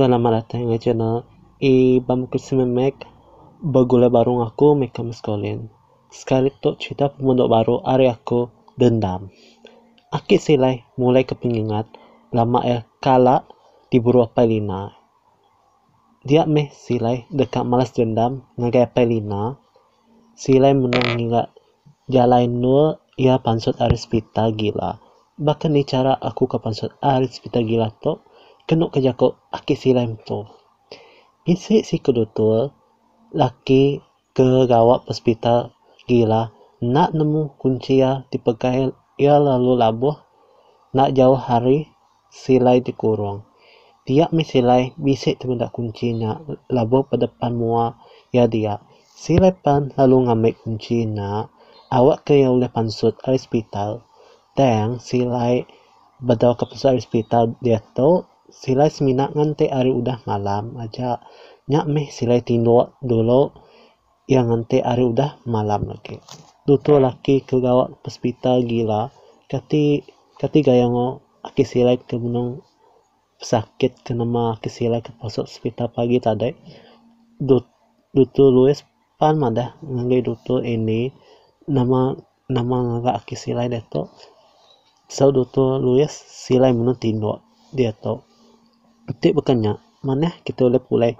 Selamat datang di channel Ibam Mek Bagula barung aku Mekam Skolin Sekali tu cerita pemunduk baru Hari aku dendam. Aki silai mulai kepingingat Lama ya kala di buru Lina. Dia meh silai dekat malas dendam Ngagai Lina Silai menangingat Jalain nur ia pansut aris pita gila Bahkan ni cara aku ke pansut aris pita gila tu kenok kerja ko aki silam tu. Isi si kedutul laki ke gawat hospital gila nak nemu kunci ya dipegang ia lalu labuh nak jauh hari silai dikurung. Dia mi silai bisik benda kuncinya labuh pada depan mua ya dia. Silai pan lalu ngambil kuncinya awak ke yang oleh pansut hospital. Dan silai badau ke pansut hospital dia tu silai semina ngante hari udah malam aja. Nyak meh silai tindo dulu yang ngante hari udah malam lagi. Tutu laki ke gawat hospital gila. Kati kati gaya ngo aki silai ke gunung sakit ke nama aki silai ke posok hospital pagi tadi. Dut dutu lues mada ngangai dutu ini nama nama ngaga aki silai deto so dutu lues silai menu tindo dia to Nanti bukannya mana kita boleh pulai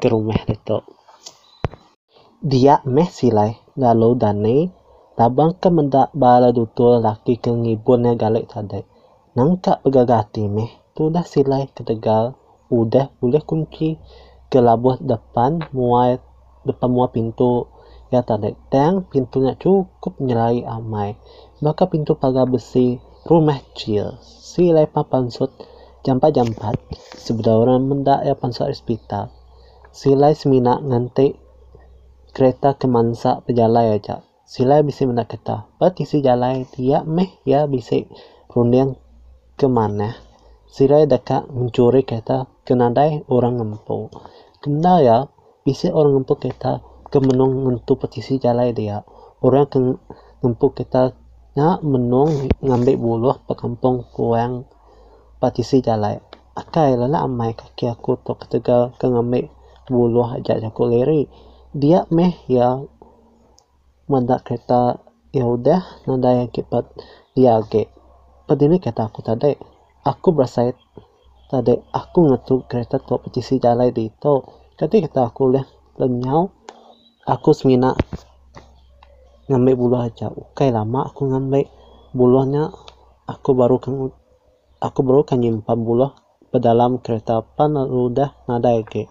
ke rumah itu. Dia meh silai lalu dane tabang ke mendak bala dutul laki ke ngibun galek tadi. Nangka begagati meh tu dah silai ke tegal udah boleh kunci ke labuh depan muai depan muai pintu. Ya tadi tang pintunya cukup nyelai amai. Maka pintu pagar besi rumah kecil. Silai papan sut jampat-jampat. Sebenarnya mendak ya pansar hospital. Silai semina nganti kereta ke mansa pejalai aja silai bisa mendak kita pati si jalai dia meh ya bisa rundiang ke mana? Silai dekat mencuri kereta ke nadai orang ngempu kena ya bisa orang ngempu kereta ke menung ngentu petisi jalai dia. Orang ke ngempu kereta nak menung ngambil buluh pe kampung kuang patisi jalai. Akai lala amai kaki aku to ketegal ke ngambil buluh aja aku leri dia meh ya manda kereta ya udah nada yang kipat dia ge padini kata aku tadi aku berasa tadi aku ngetu kereta to petisi jalai di to kati kata aku leh lenyau aku semina ngambil buluh aja. Ukai lama aku ngambil buluhnya. Aku baru kan aku baru kan nyimpan buluh ke dalam kereta pan udah nada ke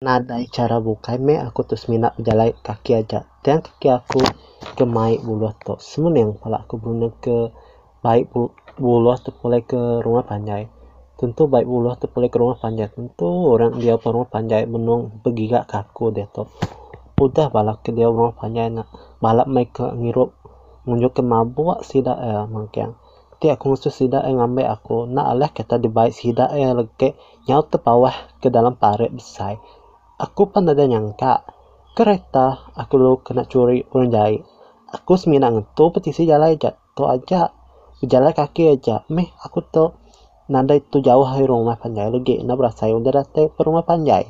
nada cara buka me aku terus minat jalan kaki aja. Dan kaki aku ke mai buluh to semua yang pala aku berulang ke baik buluh tu boleh ke rumah panjai tentu baik tu boleh ke rumah panjai tentu orang dia ke rumah panjai menung begigak kaku dia tu. Udah balak ke dia rumah panjai nak balak ke ngirup ngunjuk ke mabuk sidak ya mungkin ti aku mesti sida yang ngambil aku. Nak alah kita di baik sida yang lagi nyau bawah ke dalam parit besar aku pun ada nyangka. Kereta aku lu kena curi orang jahit. Aku semina ngetu petisi jalan aja tu aja. Berjalan kaki aja. Meh aku tu nanda itu jauh dari rumah panjai lagi nak berasa udah datang ke rumah panjai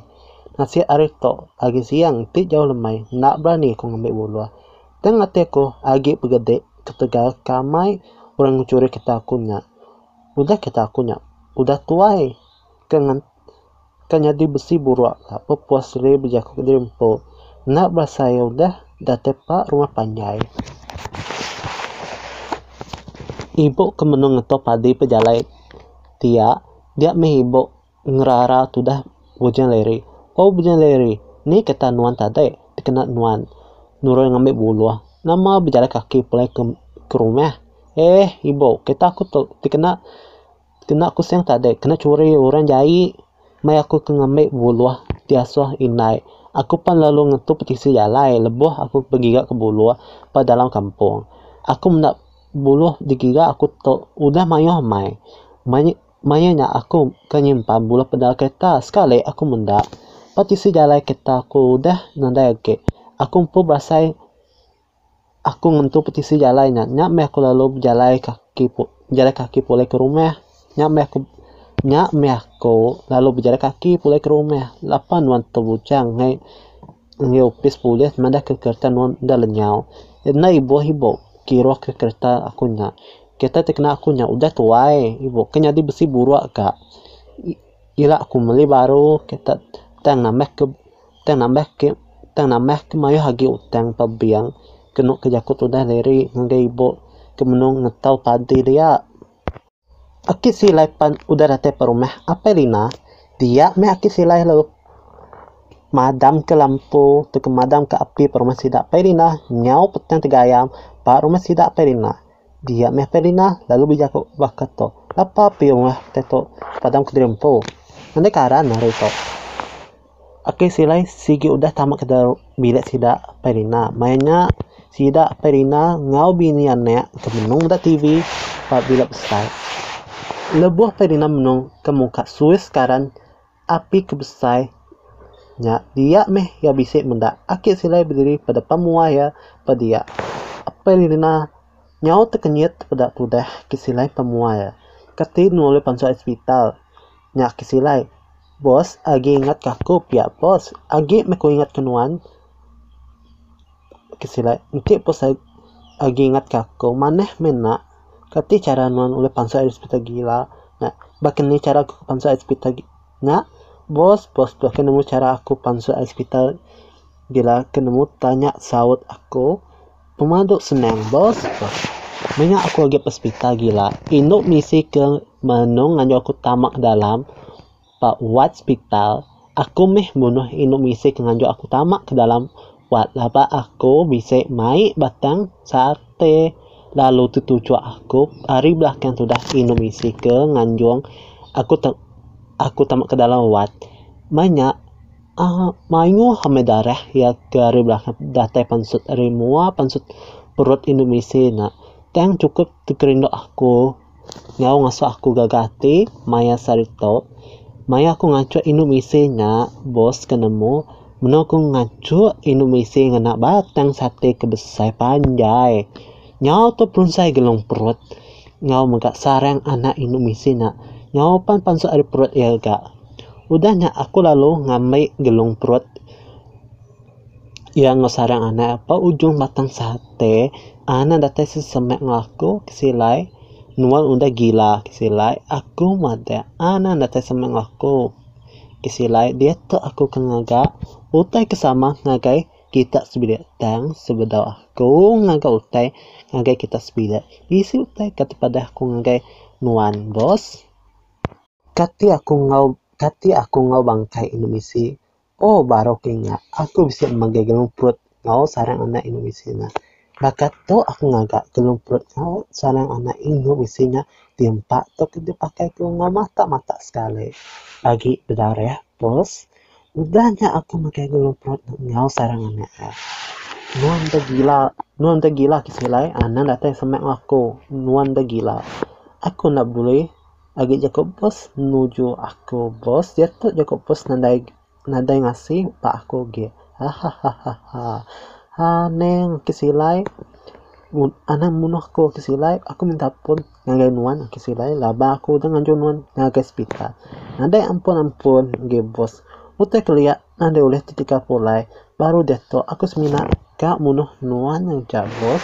nasi hari tu lagi siang ti jauh lemai nak berani aku ngambil bulu ngati aku agi pegede ketegal kamai orang mencuri kita akunya udah kita akunya udah tuai dengan kan di besi buruk apa puas re berjaku ke dempo nak bahasa ya udah dah tepak rumah panjai ibu kemenung atau padi pejalai dia dia meh ibu ngerara tu dah bujan leri. Oh bujan leri ni kata nuan tadi dikena nuan. Nurul ngambil bulu nama berjalan kaki pulai ke, ke rumah. Eh ibu kita aku tu kena kena aku siang tak ada kena curi orang jai. Mai aku ngambil buluah tiasa inai. Aku pun lalu ngetu petisi jalai lebuh aku pergi ke buluah pada dalam kampung. Aku nak buluh digiga aku tu udah mayo mai. Mai mayanya aku kenyimpan buluh pada kereta sekali aku mendak petisi jalai kita aku udah nanda ke aku pun berasai aku ngentu petisi jalannya nyak me aku lalu berjalan kaki pu jalan kaki pulai ke rumah. Nyak me aku nyak me aku lalu berjalan kaki pulai ke rumah. Lapan wan tu bucang ngai ngai opis pulih manda ke kereta non dah lenyau na ibu ibu kiro ke kereta aku nyak kita tekna aku nyak udah tuai. Ibu kenya di besi buruk kak ila aku beli baru kita tang nambah ke tang nambah ke tang nambah ke mayu hagi utang pabiang kenu kejakut udah leri ngai ibu kemenung ngetau padi dia. Aki silai pan udah rate perumah apa lina? Dia me aki silai lalu madam ke lampu tu ke madam ke api perumah sidak perina nyau petang tiga ayam pak rumah sidak perina dia me perina lalu bijak bakat to lapa api rumah teto padam ke dirempo nanti karan hari to. Aki silai sigi udah tamak ke dalam bilik sidak perina. Mainnya sidak perina ngau bini anek kemenung da TV pak bilik besar. Lebuh perina menung ke muka suis sekarang api kebesai nya dia meh ya bisa menda. Akik silai berdiri pada pemua ya pada dia. Apa lina nyau terkenyit pada tudah kisilai pemua ya. Kati nule pansu hospital nya kisilai bos agi ingat kaku ya bos. Agi me ko ingat kenuan kisilai nanti bos agi ingat kaku. Maneh mena kati cara nuan oleh pansa hospital gila. Nah bahkan ni cara aku pansa hospital nah bos bos bahkan nemu cara aku pansa hospital gila. Kenemu tanya saut aku pemaduk senang bos. Banyak aku lagi hospital gila. Induk misi ke menung nganjo aku tamak dalam. Pak Wat Hospital Aku meh bunuh induk misi ke nganjo aku tamak ke dalam. Wat lapa aku bisa mai batang sate. Lalu tutucu aku. Hari belakang sudah Indonesia ke nganjung. Aku tak aku tamak ke dalam wat. Banyak ah mayu hamedarah ya ke hari belakang data pansut remua pansut perut Indonesia nak. Tang cukup tekerindo aku. Ngau ngaso aku gagati maya sarito. Maya aku ngaco Indonesia nya bos kenemu. Meno aku ngaco Indonesia ngana batang sate kebesai panjai. Nyau to prunsai gelong perut. Nyau megak sarang anak Indonesia nak. Nyau pan pansu ada perut ya gak udahnya aku lalu ngamai gelong perut. Yang sarang anak apa ujung batang sate anak datang sesemek ngaku kesilai. Nuan udah gila kesilai. Aku mata anak datang sesemek ngaku kesilai. Dia tuh aku kengaga utai kesama ngagai kita sebilik tang sebedau aku ngagai utai ngagai kita sebilik isi utai kata pada aku ngagai nuan bos. Kati aku ngau kati aku ngau bangkai Indonesia. Oh kenya aku bisa menggai gelung perut ngau sarang anak Indonesia. Na bakat to aku ngagak gelung perut ngau sarang anak Indonesia. Nya diempat to kita pakai ke ngau mata mata sekali lagi berdarah bos. Udahnya aku makai gelung perut ngau sarang anak. Nuan dah gila. Nuan dah gila kisilai anak datang semak aku. Nuan dah gila. Aku nak boleh agi Jacob bos nuju aku bos. Dia tu Jacob bos nandai nandai ngasih pak aku ge hahaha. Aneng kisilai anak munuh aku kisilai aku minta pun ngagai nuan kisilai laba aku dengan nuan ngagai hospital nandai ampun ampun ge bos. Utai keliat nandai oleh titika pulai. Baru dia tu aku semina kak munuh nuan yang jabos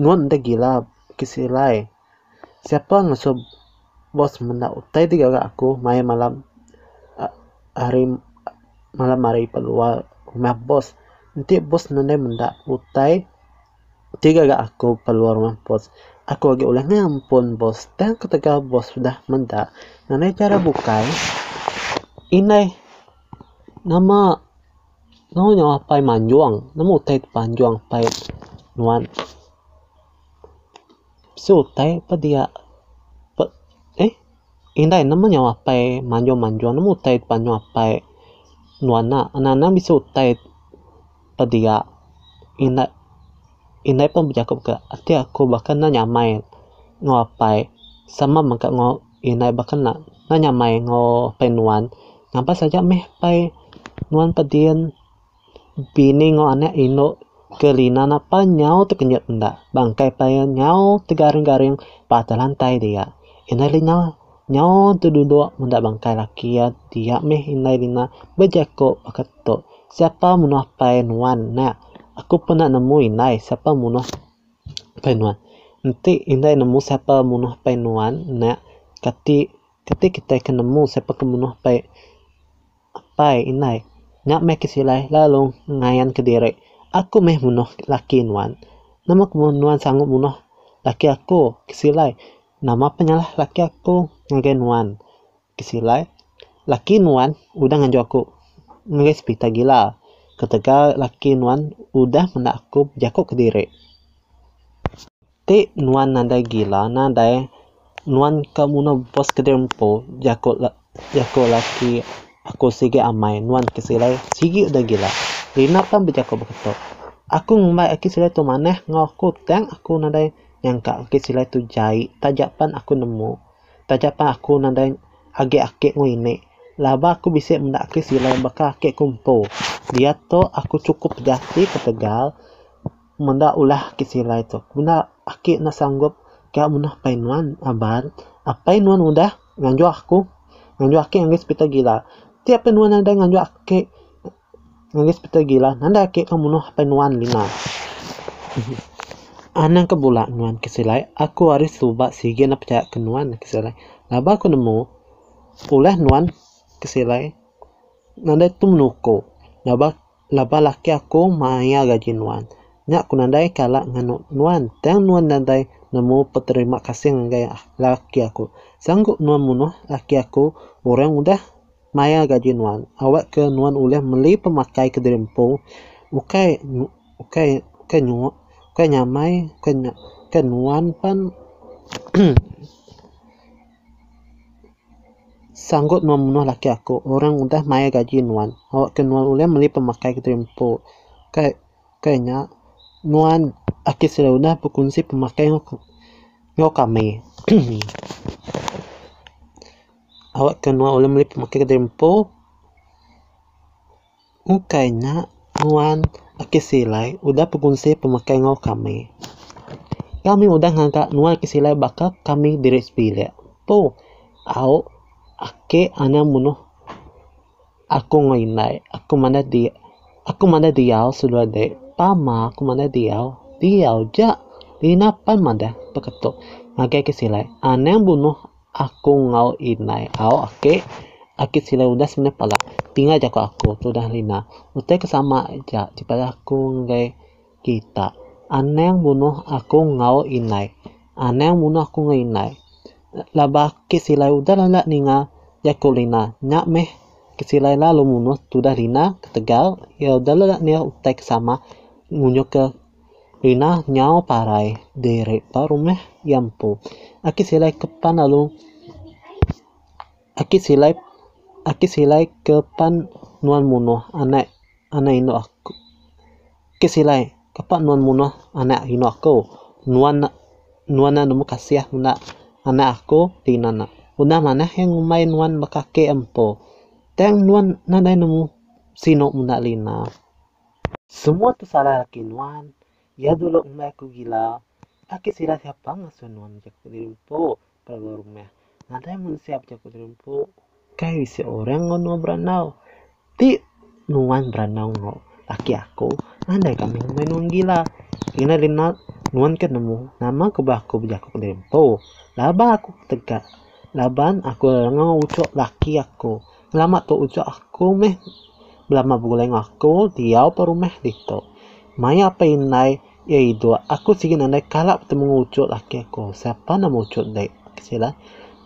nuan dah gila kisilai siapa ngasuh bos menda utai tiga aku main malam hari malam hari peluar rumah bos. Nanti bos nandai menda utai tiga gak aku peluar rumah bos. Aku lagi oleh ngampun bos. Dan ketika bos sudah menda nandai cara bukai inai nama nó nhỏ pai manjuang nó một tay panjuang pai nuan. So pa dia pa eh? Indai nama nyawa pai manjuang manjuang nó một tay panjuang pai nuan na anana bisa tay pa dia. Indai indai pun bercakap ke ati aku bahkan na nyamai ngo sama maka ngo indai bahkan na na ngapa saja meh pai nuan padian bini ngo ino Kelina napa nyau terkenyut ndak. Bangkai paya nyau tergaring-garing patah lantai dia. Ina lina nyau duduk mendak bangkai laki ya dia meh ina lina berjako bakato. Siapa munuh pai nuan nak. Aku pernah nemu inai siapa munuh pai nuan. Nanti inai nemu siapa munuh pai nuan nak kati kati kita nemu siapa kemunuh pai pai inai. Nyak meh kesilai lalu ngayan ke diri aku meh munuh laki nuan. Nama kemunuh nuan sanggup munuh laki aku kesilai. Nama penyalah laki aku ngagai nuan kesilai. Laki nuan udah nganju aku ngagai sepita gila. Ketika laki nuan udah mendak aku jakuk ke diri. Ti nuan nanda gila nanda nuan kamu bos ke dempo jakuk jakuk laki aku sige amai nuan kesilai sigi udah gila. Rina pun begitu. Aku ngumbai aki sila tu maneh ngaku teng aku nadai nyangka aki sila tu jai tajapan aku nemu. Tajapan aku nadai age ake ini. Laba aku bisa mendak aki sila baka ake kumpo. Dia tu aku cukup jati ke Tegal mendak ulah aki sila itu. Benda aki na sanggup kaya munah painuan. Apa nuan udah nganju aku nganju aki anggis pita gila. Tiap nuan ada nganju aki Nangis pita gila, nanda ke kamu noh penuan lima. Anang ke bulan nuan kesilai, aku harus suba sige na percaya ke nuan kesilai. Laba aku nemu, ulah nuan kesilai, nanda itu menuko. Laba laba laki aku maya gaji nuan. Nyak ku nandai kala nganu nuan, teng nuan nandai nemu peterima kasih ngai laki aku. Sanggup nuan munuh laki aku, orang udah maya gaji nuan awak ke nuan uleh meli pemakai ke derempo ukai ukai ukai nyu ukai nyamai ukai ukai nuan pan. Sanggup munuh laki aku. Orang udah maya gaji nuan. Awak ke nuan uleh meli pemakai ke derempo ukai ukai nya nuan aki sudah udah berkunci pemakai ngo kami. Awak kena oleh meli pemakai tempo ukainya nuan akisilai udah pengunci pemakai ngau kami. Kami udah ngangkat nuan akisilai bakal kami diri sepilih po au ake ana munuh. Aku ngoinai aku mana dia aku mana dia sudah de pama aku mana dia dia ja. Lina pan mana? Paketo ngagai kesilai. Aneh bunuh aku ngau inai. Au ake ake sila udah sebenarnya pala tinggal jago aku tuh dah lina utai kesama aja daripada aku ngai kita. Aneh yang bunuh aku ngau inai. Aneh yang bunuh aku ngau inai. Laba ke sila udah lala ninga jago lina. Nyak meh kesilai lalu munuh tuh dah lina ketegal ya udah lala nia utai kesama. Ngunyuk ke Rina nyau parai dere paru meh yampu. Aki silai kepan lalu aki silai aki silai kepan nuan muno anak anak ino aku. Aki silai kepan nuan muno anak ino aku. Nuan nuan nemu kasih anak anak aku di nana. Una mana yang main nuan bakake empo. Teng nuan nada nemu sino muna lina. Semua tu salah laki nuan ya dulu umai aku gila aki sila siapa ngasun wan jaku dirimpo pada rumah nada yang siap jaku si orang ngono beranau ti nuan beranau ngo. Laki aku anda kami nuan gila. Ina lina nuan ke nemu nama ke baku jaku dirimpo laba aku tegak. Laban aku ngau ucok laki aku. Lama tu ucok aku meh. Belama buleng aku dia perumah dito. Maya ya itu aku sih nanda kalap temu ucuk laki aku. Siapa nama ucuk dek? Sila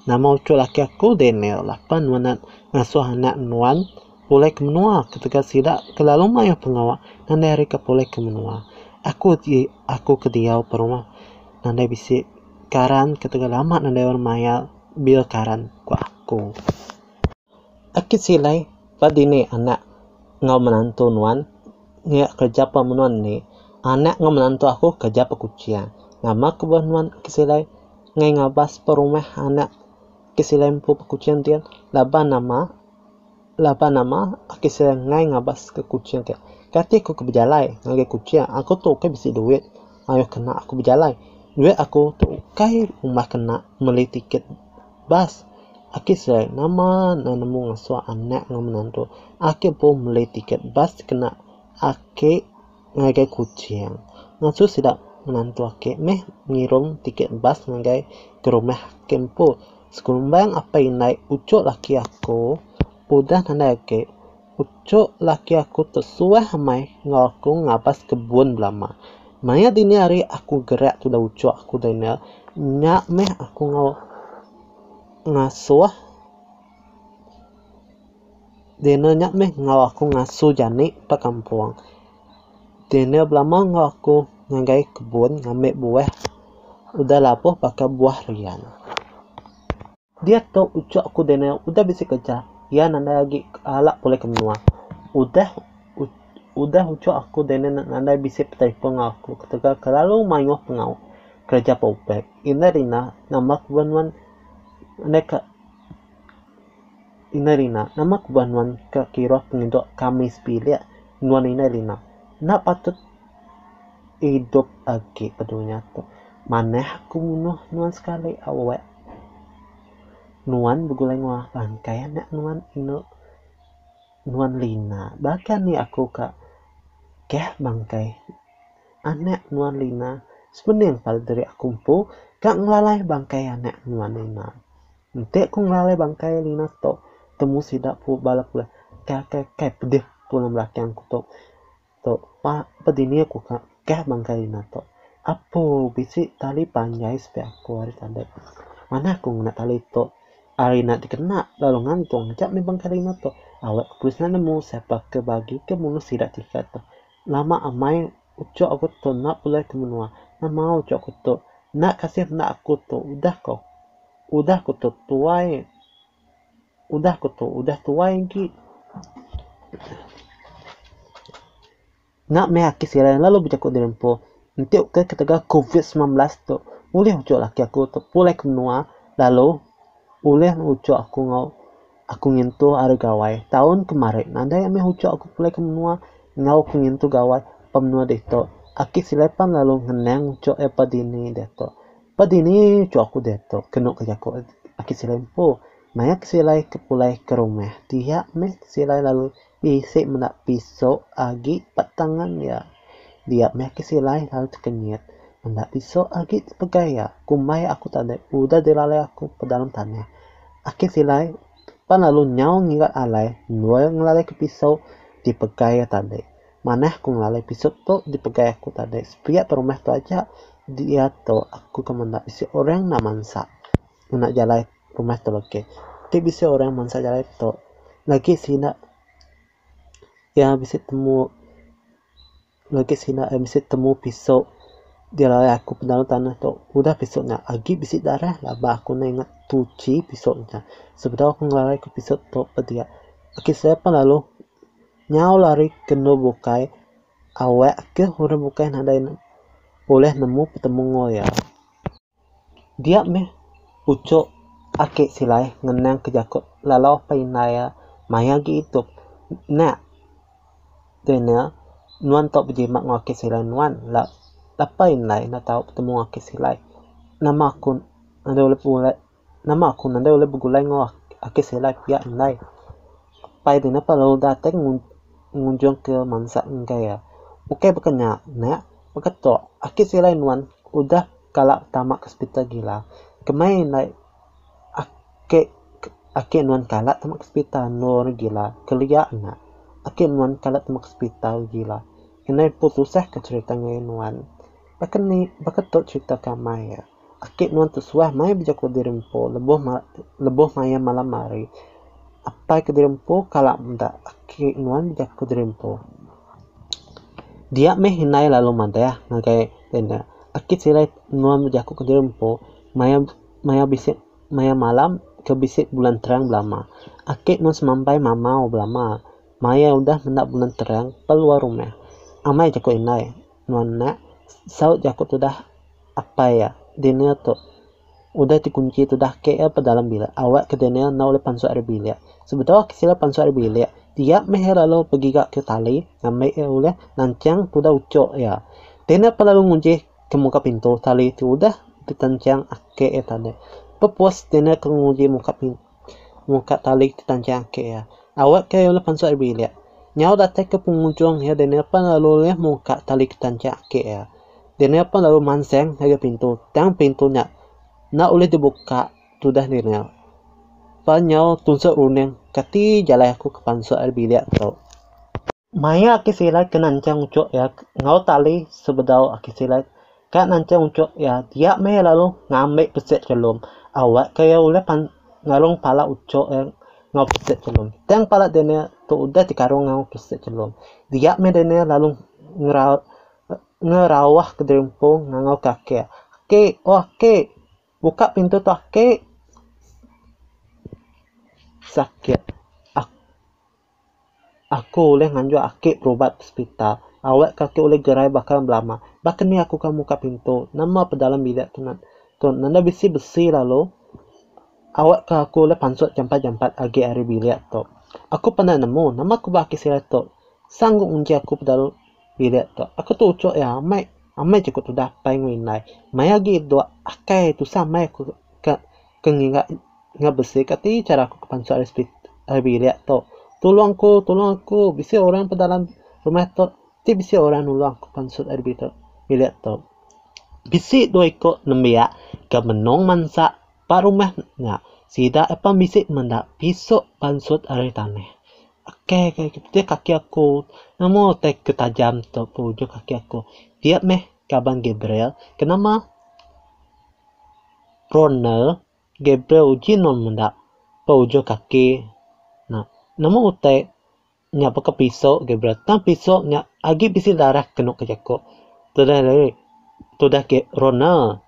nama ucuk laki aku Daniel lapan mana ngasuh anak nuan boleh ke menua ketika sila kelalu maya pengawak nanda hari ke boleh ke menua. Aku di aku ke dia perumah nanda bisa karan ketika lama nanda maya bil karan ku aku. Aku silai pada ini anak ngau menantu nuan nggak kerja pemenuhan ni. Anak ngam menantu aku kerja pekucian nama kebenuan kesilai ngai ngabas perumah anak kesilai pu pekucian tian laba nama lapa nama aku ngai ngabas ke ke kati aku ke berjalai ngai kucing aku tu ke bisi duit ayo kena aku berjalai duit aku tu kai rumah kena beli tiket bas. Aki selai nama nanamu ngaswa anak ngam menantu aki pun beli tiket bas kena aki ngai kucing ngasu sidak menantu aki meh ngirum tiket bas ngai ke rumah kempo Sekumbang apa naik ucuk laki aku, udah nanda ke ucuk laki aku tersuah hamai ngaku ngapas kebun belama. Maya dini hari aku gerak tu dah ucuk aku dini nyak meh aku ngau ngasuh Dina nyak meh ngau aku ngasuh jani pa kampung. Dina belama ngau aku kebun ngambil buah. Udah lapuh pakai buah rian dia tahu ucap aku dene udah bisa kerja. Ya nanda lagi alak boleh kemenua udah udah ucap aku dene nanda bisa telepon aku. Ketika kalau mayu pengau kerja popek ini rina nama kubanwan neka ini rina nama kubanwan ke kira pengindok kami pilih nuan ini rina. Nak patut hidup lagi pedunya tuh mana aku nuan sekali awet nuan begulai wah bangkai anak nuan ino nuan lina. Bahkan nih aku kak keh bangkai. Anak nuan lina sebenarnya yang paling dari aku pu kak ngelalai bangkai anak nuan lina. Nanti aku ngelalai bangkai lina to temu sidak pu balap lah kak kak kak pedih pulang belakang aku to. To pa pedini aku kak keh bangkai lina to. Apa bisi tali panjai supaya aku hari tanda mana aku nak tali to Arina dikena lalu ngantung jak memang karina to awak keputusan nemu siapa ke bagi ke mulu sidak tiga to lama amai ucok aku to nak pulai ke menua. Nak mau ucok aku to nak kasih nak aku to udah kok udah aku to tuai udah aku to udah tuai ki nak me aki sila lalu bijak ko dirempo nanti ke ketika covid 19 to boleh ucok laki aku to pulai ke menua. Lalu Uleh ucok aku ngau aku ngintu ada gawai. Tahun kemarin nanda yang ucok aku pulai ke menua ngau aku ngintu gawai pemnua deto. Aki silepan lalu ngeneng ucok apa dini deto. Padini ucok aku deto kenok ke jako aki silempo Maya silai ke pulai ke rumah. Dia meh silai lalu isi menak pisau agi patangan ya. Dia meh silai lalu kenyit Hendak pisau agi pegaya kumai aku tanda udah dilalai aku ke dalam tanah Ngingat alai, nuai ngelalai ke pisau di pegai tadi. Mana aku ngelalai pisau tu di pegai aku tadi. Sepiat perumah tu aja, dia tu aku kemendak isi orang nak mansa. Nak jalan rumah tu lagi. Tapi bisa orang mansa jalan tu. Lagi sini ya bisa temu lagi sini ya bisa temu pisau dia lah aku dalam tanah tu. Udah besoknya agi bisik darah lah. Bah aku ingat tuci besoknya. Sebentar aku ngelalai ke besok tu pedia oke saya lalu nyau lari ke no bukai. Awak ke orang bukai nada boleh nemu petemu ya dia me ucok ake silai ngenang ke jakut. Lalu apa inaya maya gitu nak tena nuan tok berjimat ngake silai nuan lah lapain lai na tau ketemu ake silai nama aku nanda oleh pulai nama aku nanda oleh begulai ngo ake silai pia nai. Pai dina pa lo dateng ngunjung ke mansa enggak ya. Oke bekenya na beketo ake silai nuan udah kalak tamak ke hospital gila. Kemai nai ake ake nuan kalak tamak ke hospital nur gila. Kelia na ake nuan kalak tamak ke hospital gila. Ini putusah ke cerita nuan Bahkan ni bahkan tok cerita kamai ya. Akik nuan tu suah mai bijak ko dirempo leboh ma, leboh maya malam mari. Apa ke dirempo kala menda akik nuan bijak ko dirempo. Dia meh hinai lalu manda ya ngagai tenda. Akik silai nuan bijak ko dirempo maya maya bisik maya malam ke bisik bulan terang belama. Akik nuan semampai mama belama. Maya udah mendak bulan terang keluar rumah. Amai jako inai nuan nak saut jakut udah apa ya dini tu udah dikunci tu dah ke apa dalam bilik awak ke Daniel na oleh pansu ada bilik sebetulnya kisila pansu ada bilik dia meh lalu pergi ke tali ngambil ya oleh nancang tu dah ucok ya. Daniel lalu ngunci ke muka pintu tali tu udah ditancang ake ya tadi. Pepuas Daniel ke ngunci muka pintu muka tali ditancang ake ya. Awak ke oleh pansu ada bilik nyau datang ke pengunjung ya Daniel lalu muka tali ditancang ake ya Daniel lalu manseng? Ke pintu. Tang pintunya na ulit dibuka sudah nirnya panyau tunsa uneng kati jalai aku ke panso air bilik tau. Maya aki silai ke nancang ucok ya. Ngau tali sebedau aki silai ka nancang ucok ya dia me lalu ngambil pesek celum. Awak kaya ule pan ngalung pala ucok ya ngau pesek celum. Tang pala dene tu udah dikarung ngau pesek celum. Dia me dene lalu ngerau ngerawah ke dempung ngau kakek ke oh ke buka pintu toke sakit. Aku oleh nganjuk akik berobat hospital. Awak kaki oleh gerai bakal belama bahkan ni aku kamu buka pintu. Nama pedalam bilik tu nak tu nanda besi besi lalu. Awak ke aku oleh pansut jampat-jampat agi hari bilik tu aku pernah nemu nama aku baki sila tu sanggup unji aku pedalam tu aku tu ucok ya mai amai cukup tu dah pai ngui nai mai agi do akai tu sama aku ka kenginga nga besi kati cara aku ke pansu respit bilik to tolong aku tolong aku bisa orang pedalam rumah to ti bisa orang nulung aku pansu arbit bilik to bisi do iko nembia ke menong mansa pa rumahnya sida apa bisi menda pisok pansut ari Oke, okay, okay. kaki aku, namo tek ketajam to pujo kaki aku. Tiap meh kaban Gabriel. Kenapa? Ronald Gabriel uji non menda paujo kaki. Nah nama utai nya ke pisau Gabriel. Tang pisau nya agi bisi darah kena ke jako tudah dari tudah ke Ronald.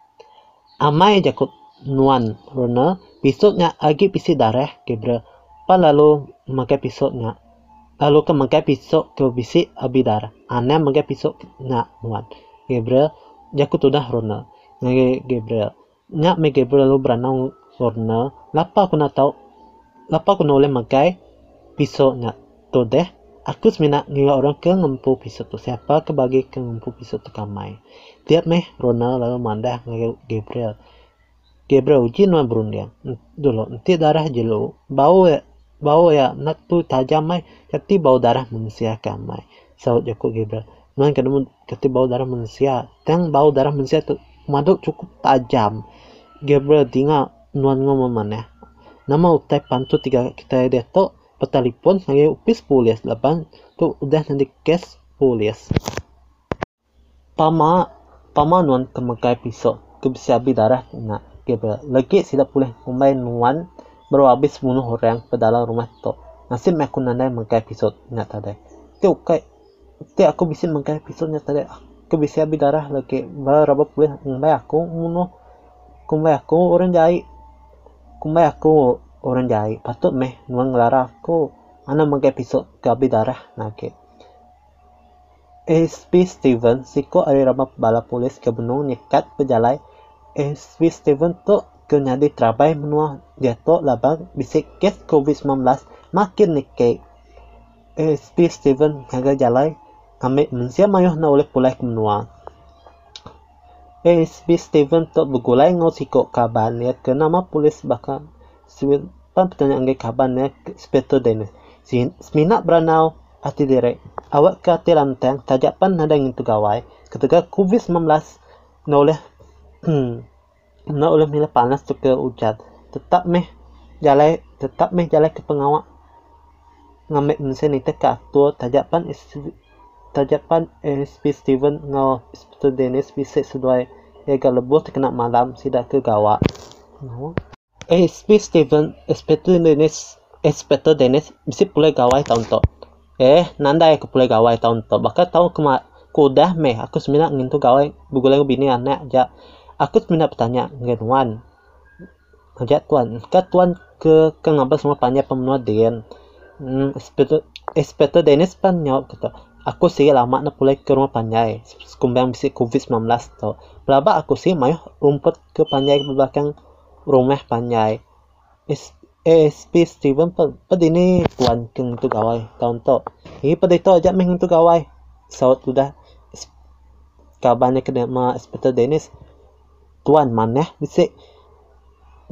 Amai jako nuan Ronald. Pisau nya agi bisi darah Gabriel pa lalu makai pisau nya lalu ke makai pisau ke bisi abidar aneh makai pisau na nuan Gabriel jaku tudah rona nge Gabriel. Nyak me Gabriel lu beranau rona lapa aku nak tahu lapa aku oleh makai pisau nyak tu deh aku semina ngira orang ke ngempu pisau tu siapa ke bagi ke ngempu pisau tu kamai? Tiap meh rona lalu mandah nge Gabriel. Gabriel uji nuan berundang dulu nanti darah jelu bau ya bau ya nak tu tajam mai kati bau darah manusia kamai saud Joko Gabriel nuan kadang kati bau darah manusia. Tang bau darah manusia tu maduk cukup tajam. Gabriel tinggal nuan ngomong mana? Nama utai pantu tiga kita deto petalipon lagi upis polis lapan tu udah nanti kes polis pama pama nuan kemakai pisau kebisabi darah na Gabriel. Lagi tidak boleh pemain nuan baru habis bunuh orang ke dalam rumah itu. Nasib aku nandai mengkai episode nyata deh. Itu kai, itu aku bisa mengkai episode nyata deh. Aku bisa habis darah lagi. Berapa puluh kumbai aku bunuh. Kumbai aku orang jahit. Kumbai aku orang jahit. Patut meh nuang lara aku. Ana mengkai episode ke habis darah nake. SP Steven, siko ada rama bala polis ke benung nyekat pejalai. SP Steven tu kena trabai menua jatuh labang bisik kes COVID-19 makin nikek. SP Steven haga jalai kami mensia mayuh na oleh pulai menua. SP Steven tu bergulai ngau sikok kaban ya ke nama polis bakal pan pertanyaan ke kaban ya speto dene. Semina beranau ati direk. Awak ke ati lantang tajapan nada ingin tu gawai ketika COVID-19 na na oleh mila panas tu ke ucat tetap meh jalai tetap meh jalai ke pengawak. Ngambil mesin itu atur tajapan tajapan SP Steven ngau SP Dennis bisa sesuai. Ya lebuh terkena malam sidak ke gawak. No. SP Steven SP Dennis SP Dennis bisa pulai gawai tahun tu eh nanda aku pulai gawai tahun tu bakal tahu kema kudah meh. Aku sebenarnya ingin tu gawai bugulai bini anak aja aku minta bertanya dengan Wan ngajak tuan ke tuan ke ke ngapa semua panjang pemenuh dengan hmm, Inspektor Dennis pan jawab kata. Aku sih lama nak pulai ke rumah panjai sekumbang bisi covid 19 tau. Berapa aku sih mayu rumput ke panjai ke belakang rumah panjai. ASP Steven pada ini tuan keng tu gawai tahun to ini pada itu aja meng tu gawai. Saut sudah kabarnya kena ma Inspector Dennis tuan mana bisa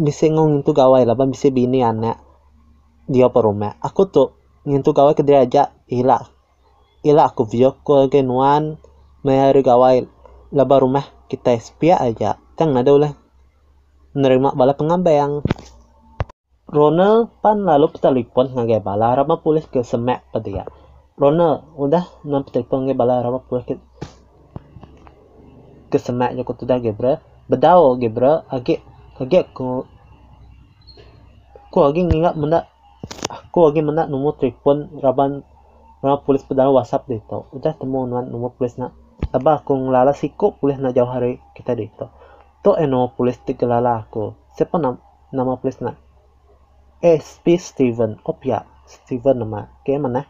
bisa ngong tu gawai lah bisa bini anak dia per rumah aku tuh ngintu gawai ke dia aja ilah ilah aku vio ko genuan mayari gawai laba rumah kita spia aja. Tang ada ulah. Menerima bala pengambang. Ronald pan lalu telepon ngagai bala rama pulis ke semek pada ya. Ronald udah nam telepon ngagai bala rama pulis ke ke semek joko tu dah gebra bedao gebra agi agi aku aku lagi ingat menda aku lagi menda nomor telepon raban rama pulis pada WhatsApp deh to udah temu nomor pulis nak Aba aku ngelala siku pulis nak jauh hari kita deh to to eno pulis tiga lala aku. Siapa nama nama pulis nak? SP Steven. Opia Steven nama. Kayak mana?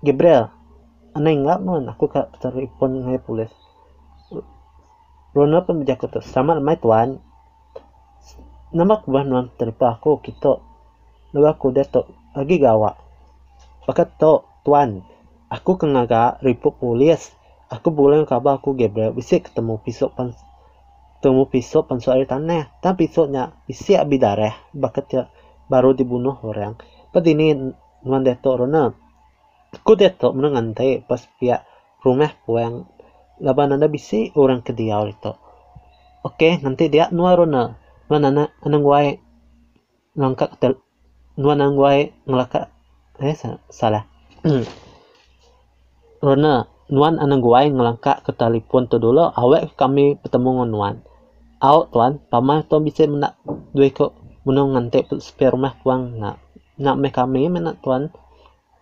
Gabriel aneh enggak mon aku kak telepon ngai pulis Rona pembejak itu sama nama tuan nama kubah nuan terpa aku kita nama aku dia to lagi gawa pakat to tuan aku kengaga ribu pulis aku boleh kabar aku Gabriel bisa ketemu pisau pan ketemu pisau pan soal tanah tapi pisaunya bisa abi darah bakat ya baru dibunuh orang. Pada ini nuan deto rona. Ku deto menangantai pas pihak rumah puang laban anda bisi orang ke dia itu. Oke, nanti dia nuan rona. Nuan anak anang wai ngangkat tel nuan anang wai ngelaka eh salah. rona nuan anang wai ngelangkak ke telepon tu dulu awek kami bertemu dengan nuan. Awak tuan, paman tu bisa menak dua kok munong ngante sperma puang na na me kami mena tuan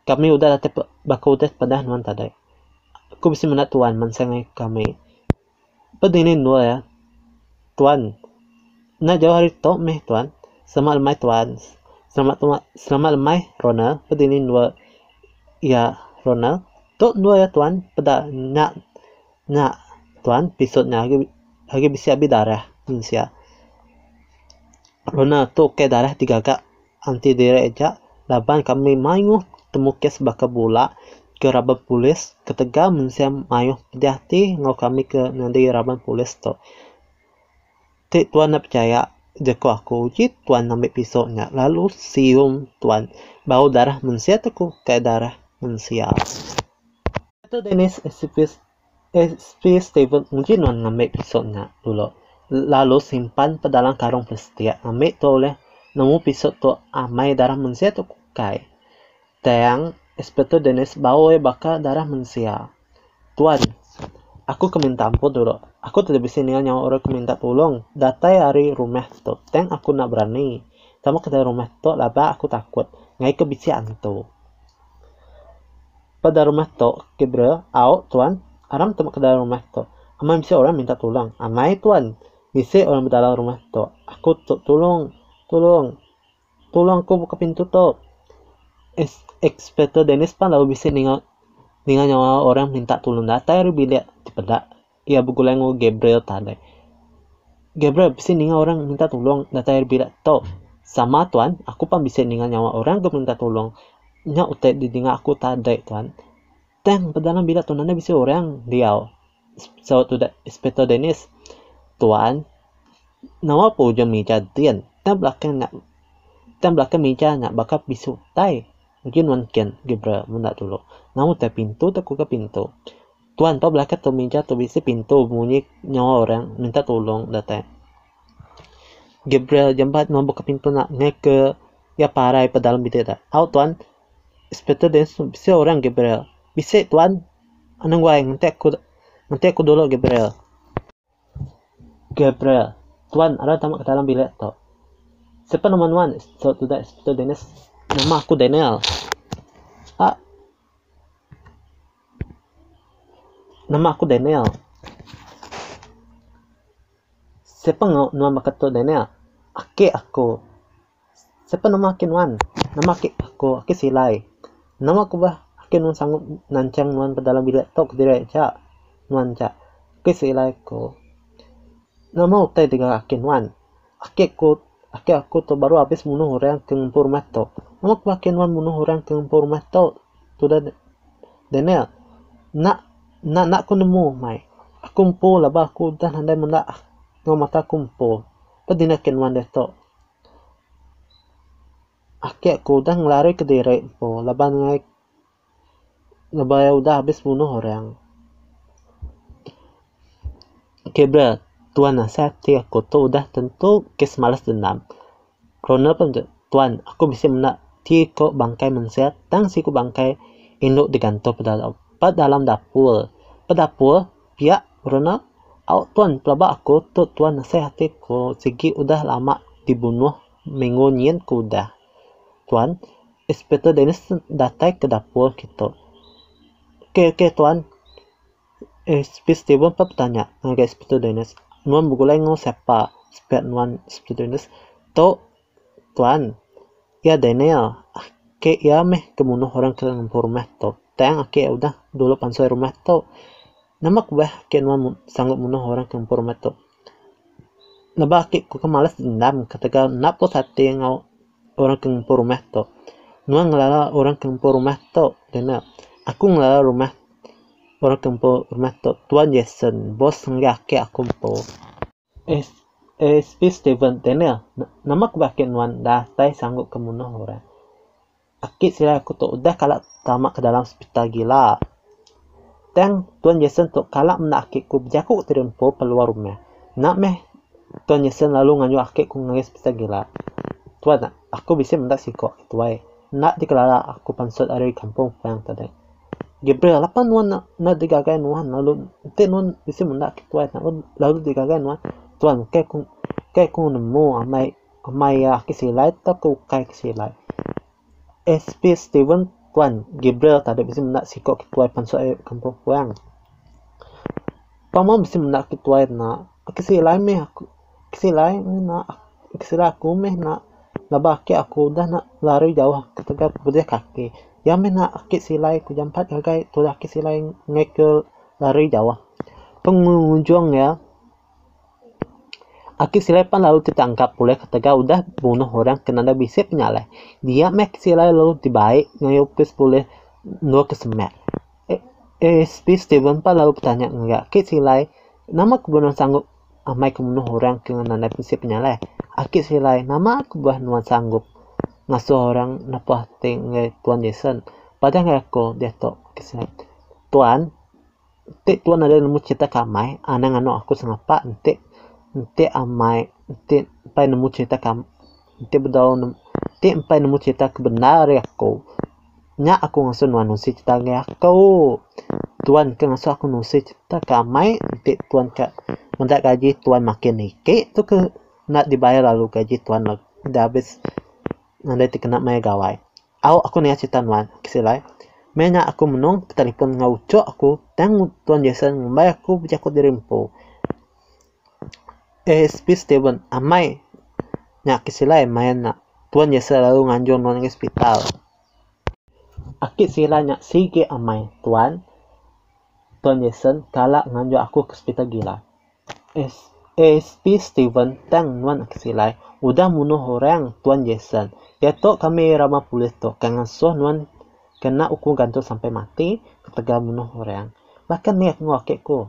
kami udah tate baka udah pada nuan aku bisa mena tuan mansangai kami. Padinin dua ya. Tuan na jauh hari to me tuan. Sama lemai tuan. Selamat tuan selamat lemai Ronald padinin dua ya Ronald to dua ya tuan. Pada na na tuan. Pisotnya lagi lagi bisa darah Indonesia Rona tu ke darah tiga kak. Anti direja laban kami mayu temu kes ke raban pulis ketega mensia mayu pedihati ngau kami ke nanti raban pulis to ti tuan nak percaya jeko aku uji tuan ambil pisaunya lalu sium tuan bau darah mensia teku ke darah mensia itu Dennis SP SP Steven mungkin non ngambil pisaunya dulu lalu simpan ke karung plastik. Ambil tu oleh nemu pisau tu amai darah manusia tu kukai. Tayang espeto denis bau baka darah manusia. Tuan, aku keminta ampun dulu. Aku tidak bisa nih nyawa orang keminta tolong. Data hari rumah tu. Teng aku nak berani. Tamu ke rumah tu laba aku takut. Ngai ke bisi antu. Pada rumah tu, kebra, au tuan, aram temu ke rumah tu. Amai bisa orang minta tolong. Amai tuan, Isi orang dalam rumah tu. Aku tolong, tolong, tolong aku buka pintu tu. Ekspektor Dennis pan lalu bisa ningal ningal nyawa orang minta tolong data ya bilik di pedak. Ia bukulengo Gabriel tadi. Gabriel bisa ningal orang minta tolong data ya bilik tu. Sama tuan, aku pan bisa ningal nyawa orang ke minta tolong. Nya di dinga aku tadi tuan. Teng pedalam bilik tu nanda bisa orang dia. So tu dah Inspektor Dennis tuan nama po meja dian tam belakang nak tam belakang meja nak bakap bisu tai mungkin mungkin gebra munda dulu namun tak pintu tak ke pintu tuan to belakang tu tu bisa pintu bunyi nyawa orang minta tolong datang Gabriel jambat buka pintu nak naik ke ya parai pe dalam bidet dah. Au tuan, inspektor dan bisa orang Gabriel. Bisa tuan, anang yang nanti aku nanti aku dulu Gabriel. Gabriel. Tuan, ada tamak ke dalam bilik tu. Siapa Tuan? So, tu dah Inspector Dennis. Nama aku Daniel. Ah. Nama aku Daniel. Siapa nama kata Daniel? Aki aku. Siapa nama Aki Nuan? Nama Aki aku. Aki Silai. Nama aku bah. Aki Nuan sanggup nancang Nuan ke dalam bilik tu. Kediri cak. Nuan cak. Aki Silai aku nama utai tiga akin wan ake ko ake aku tu baru habis bunuh orang ke ngempur namak makin wan bunuh orang ke ngempur meto tu dah Daniel nak nak nak aku nemu mai. Aku mpo lah aku dah handai mendak ngau mata aku mpo padina ken wan deto ake aku dah ngelari ke diri mpo laban ngai lebay udah habis bunuh orang Kebra tuan nasihati aku tu udah tentu kes malas dendam. Pun tuan aku bisa menak ti ko bangkai mensehat tang si ko bangkai induk digantung pada dalam dapur. Pada dapur pihak kerana au tuan pelaba aku tu tuan nasihati ko segi udah lama dibunuh mengunyin kuda. Tuan, Inspektor Dennis datang ke dapur kita. Okey, okey tuan. Eh, Steven bertanya dengan Inspektor Dennis nuan bugulai ngo sepa spet nuan students to tuan ya Daniel ke ya meh kemunuh orang ke rumah to tang ake udah dulu pansoi to namak bah ke nuan sanggup munuh orang ke rumah to naba ake ku kemalas dendam ketika napo sate ngau orang ke rumah to nuan ngelala orang ke rumah to Daniel aku ngelala rumah orang kempo rumah to tuan Jason bos nggak ke aku po es es Steven Daniel nama aku bakin wan tay sanggup kemunuh orang akit sila aku tu udah kalak tamak ke dalam hospital gila. Dan tuan Jason tu kalak menak akit ku berjaku po peluar rumah. Nak meh tuan Jason lalu nganyu akit ku ngais hospital gila. Tuan aku bisa mendak siko itu wae nak dikelala aku pansut dari kampung yang tadi. Gabriel apa nuan na na digagai nuan? Lalu te nuan bisi munda kitwa na lalu digagai nuan tuan ke kung ke kung nemu amai amai ya kisilai ta ku kai kisilai SP Steven tuan Gabriel tadi bisi munda sikok kitwa panso e kampung puang pamam bisi munda kitwa na kisilai me aku kisilai na kisilai aku me na nabaki aku dah nak lari jauh ketika budaya kaki ya mena akit silai ku jam 4 gagai tu akit silai ngai ke lari jauh pengunjung ya Akit silai pan lalu ditangkap oleh ketika udah bunuh orang kena ada bisa penyalai. Dia mek silai lalu dibaik ngayupis boleh nur kesemek. Eh, eh Steven pan lalu bertanya enggak akit silai nama kebunuh sanggup amai kebunuh orang kena ada bisa penyalai. Akit silai nama aku buah nuan sanggup ngasuh orang napa ting tuan Jason pada nggak aku dia to kisah tuan nanti tuan ada nemu cerita kamai anang anu aku sengapa nanti nanti amai nanti pai nemu cerita kam nanti bedau nanti pai nemu cerita kebenar ya aku nya aku ngasuh nuan nusi cerita nggak aku tuan ke ngasuh aku nusi cerita kamai nanti tuan ke mendak gaji tuan makin nike tu ke nak dibayar lalu gaji tuan dah habis nandai ti kena mai gawai. Au aku nia citan wan kisilai. Menya aku menung telepon ngauco aku tang tuan Jason ngumbai aku berjakut dirimpo. ASP Steven amai. Nya kisilai main nak. Tuan Jason lalu nganjur non hospital. Akit sila nya sige amai tuan. Tuan Jason kalak nganjur aku ke hospital gila. ASP Steven tang nuan kisilai udah munuh orang tuan Jason. Ya to kami ramah pulis to kangen soh nuan. Kena uku gantung sampai mati. Ketika bunuh orang. Bahkan niat ngokek ku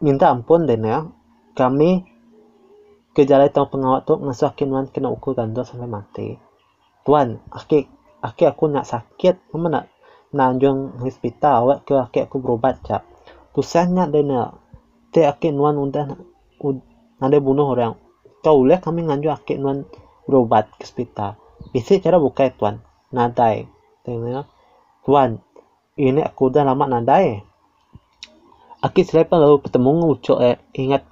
minta ampun dan ya kami ke jalan tong pengawat tu ngasuakin nuan kena uku gantung sampai mati tuan aki aki aku nak sakit mana nak nanjung hospital awak ke aki aku berobat cak tusanya dan ya te aki nuan udah ada bunuh orang kau lihat kami nganju akik nuan berobat ke hospital. Bisa cara buka tuan. Nadai. Tengok. Tuan. Ini aku dah lama nadai. Akik selepas lalu bertemu eh. Ingat.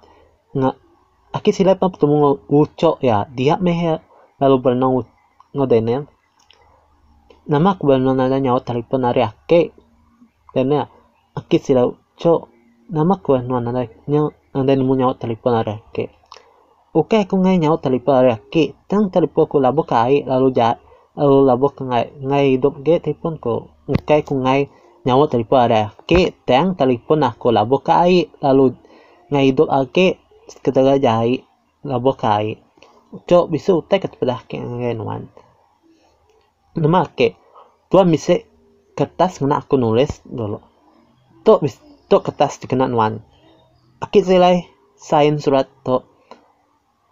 Nggak. Akik selepas bertemu ngucok ya. Dia meh lalu berenang ngodennya. Nama aku berenang nada nyawa telepon hari akik. Dan ya. Akik sila ucok. Nama aku berenang nada nyawa. Nemu nyawa telepon hari akik. Oke aku ngai nyau talipa ki tang talipa ko labo kai lalu ja lalu labo ngai ngai hidup ge telepon ko oke aku ngai nyau talipa ki tang telepon aku labo kai lalu ngai hidup ake ketika jai labo kai. Cok bisa utai kat pedah ke nuan. Nama ke tua mise kertas kena aku nulis dulu. Tok bis tok kertas dikena nuan. Akit selai sain surat to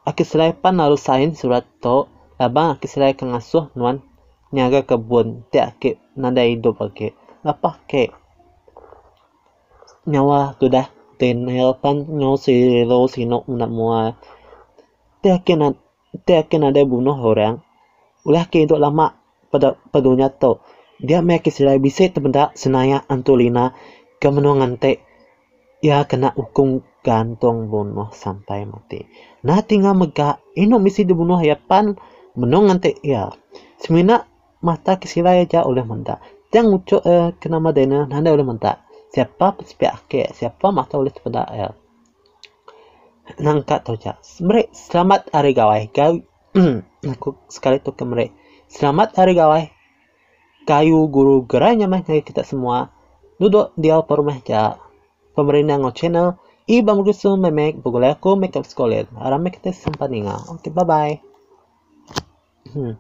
akit selai pan lalu sain surat to labang akit selai kengasuh nuan nyaga kebun te akit nanda hidup ake apa ke nyawa sudah ten pan nyo si lo si no una mua. Te te akit nanda bunuh orang. Ulah ke itu lama pada padunya to dia me akit selai bisa tebenda senaya antulina kemenangan te ia kena hukum gantung bunuh sampai mati. Nah tinggal mega ino misi dibunuh ya pan. Menong nanti ya. Semina mata kisila aja oleh menda. Yang ucap eh, kena madena nanda oleh menda. Siapa pespiak ke siapa mata oleh pada ya. Nangkat toja. Mereka selamat hari gawai. Kau aku sekali tuh ke mereka. Selamat hari gawai. Kayu guru geranya mah kita semua. Duduk di alpa rumah ja pemerintah ngo channel i bam gusto memek bugula ko makeup scholar aram mekte sampaninga okay bye bye hmm.